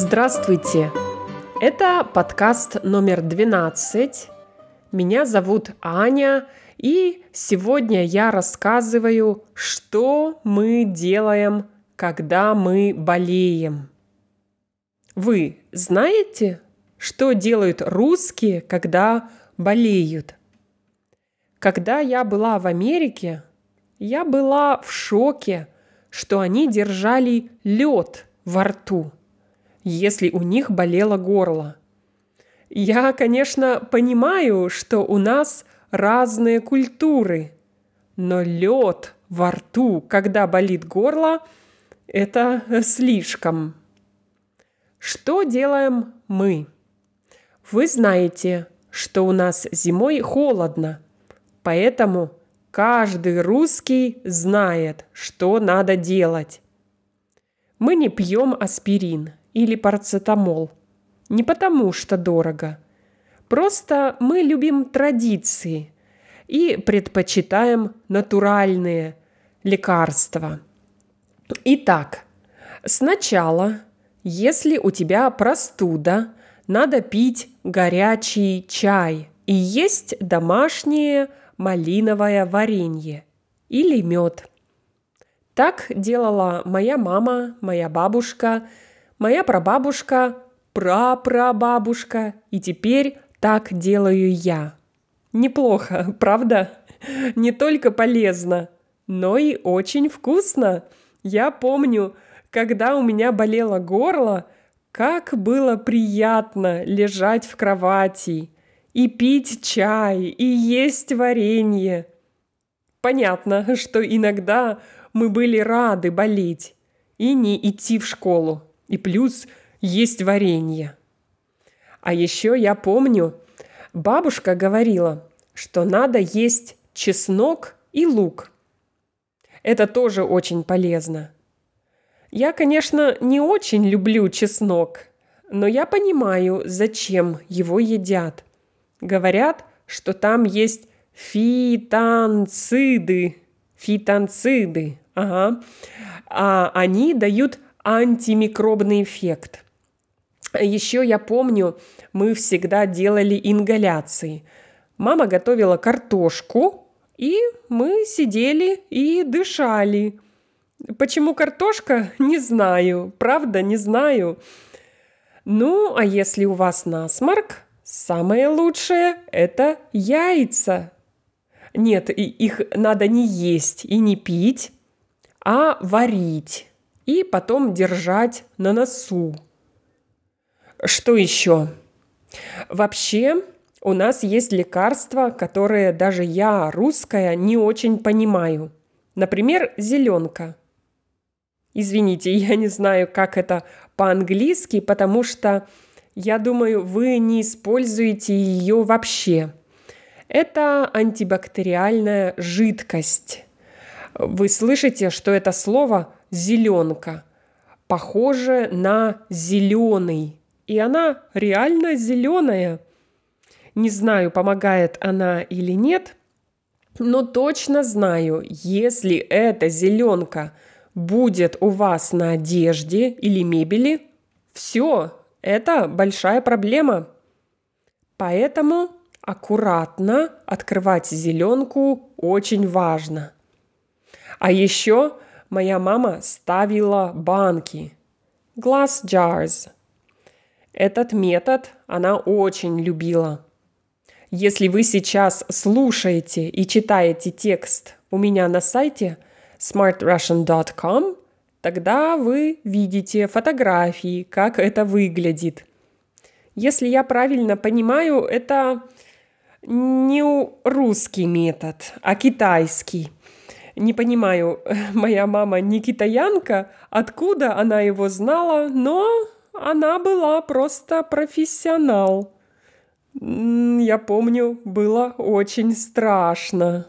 Здравствуйте! Это подкаст номер 12. Меня зовут Аня, и сегодня я рассказываю, что мы делаем, когда мы болеем. Вы знаете, что делают русские, когда болеют? Когда я была в Америке, я была в шоке, что они держали лед во рту, если у них болело горло. Я, конечно, понимаю, что у нас разные культуры, но лед во рту, когда болит горло, это слишком. Что делаем мы? Вы знаете, что у нас зимой холодно, поэтому каждый русский знает, что надо делать. Мы не пьем аспирин или парацетамол. Не потому, что дорого. Просто мы любим традиции и предпочитаем натуральные лекарства. Итак, сначала, если у тебя простуда, надо пить горячий чай и есть домашнее малиновое варенье или мед. Так делала моя мама, моя бабушка, моя прабабушка, прапрабабушка, и теперь так делаю я. Неплохо, правда? Не только полезно, но и очень вкусно. Я помню, когда у меня болело горло, как было приятно лежать в кровати и пить чай, и есть варенье. Понятно, что иногда мы были рады болеть и не идти в школу. И плюс есть варенье. А еще я помню, бабушка говорила, что надо есть чеснок и лук. Это тоже очень полезно. Я, конечно, не очень люблю чеснок, но я понимаю, зачем его едят. Говорят, что там есть фитонциды. Фитонциды, ага. А они дают антимикробный эффект. Еще я помню, мы всегда делали ингаляции. Мама готовила картошку, и мы сидели и дышали. Почему картошка? Не знаю. Правда, не знаю. Ну, а если у вас насморк, Самое лучшее – это яйца. Нет, их надо не есть и не пить, а варить и потом держать на носу. Что еще? Вообще, у нас есть лекарства, которые даже я, русская, не очень понимаю. Например, зеленка. Извините, я не знаю, как это по-английски, потому что я думаю, вы не используете ее вообще. Это антибактериальная жидкость. Вы слышите, что это слово зеленка похоже на зеленый. И она реально зеленая. Не знаю, помогает она или нет, но точно знаю, если эта зеленка будет у вас на одежде или мебели, все, это большая проблема. Поэтому аккуратно открывать зеленку очень важно. А еще моя мама ставила банки. Glass jars. Этот метод она очень любила. Если вы сейчас слушаете и читаете текст у меня на сайте smartrussian.com, тогда вы видите фотографии, как это выглядит. Если я правильно понимаю, это не русский метод, а китайский. Не понимаю, моя мама не китаянка, откуда она его знала, но она была просто профессионал. Я помню, было очень страшно.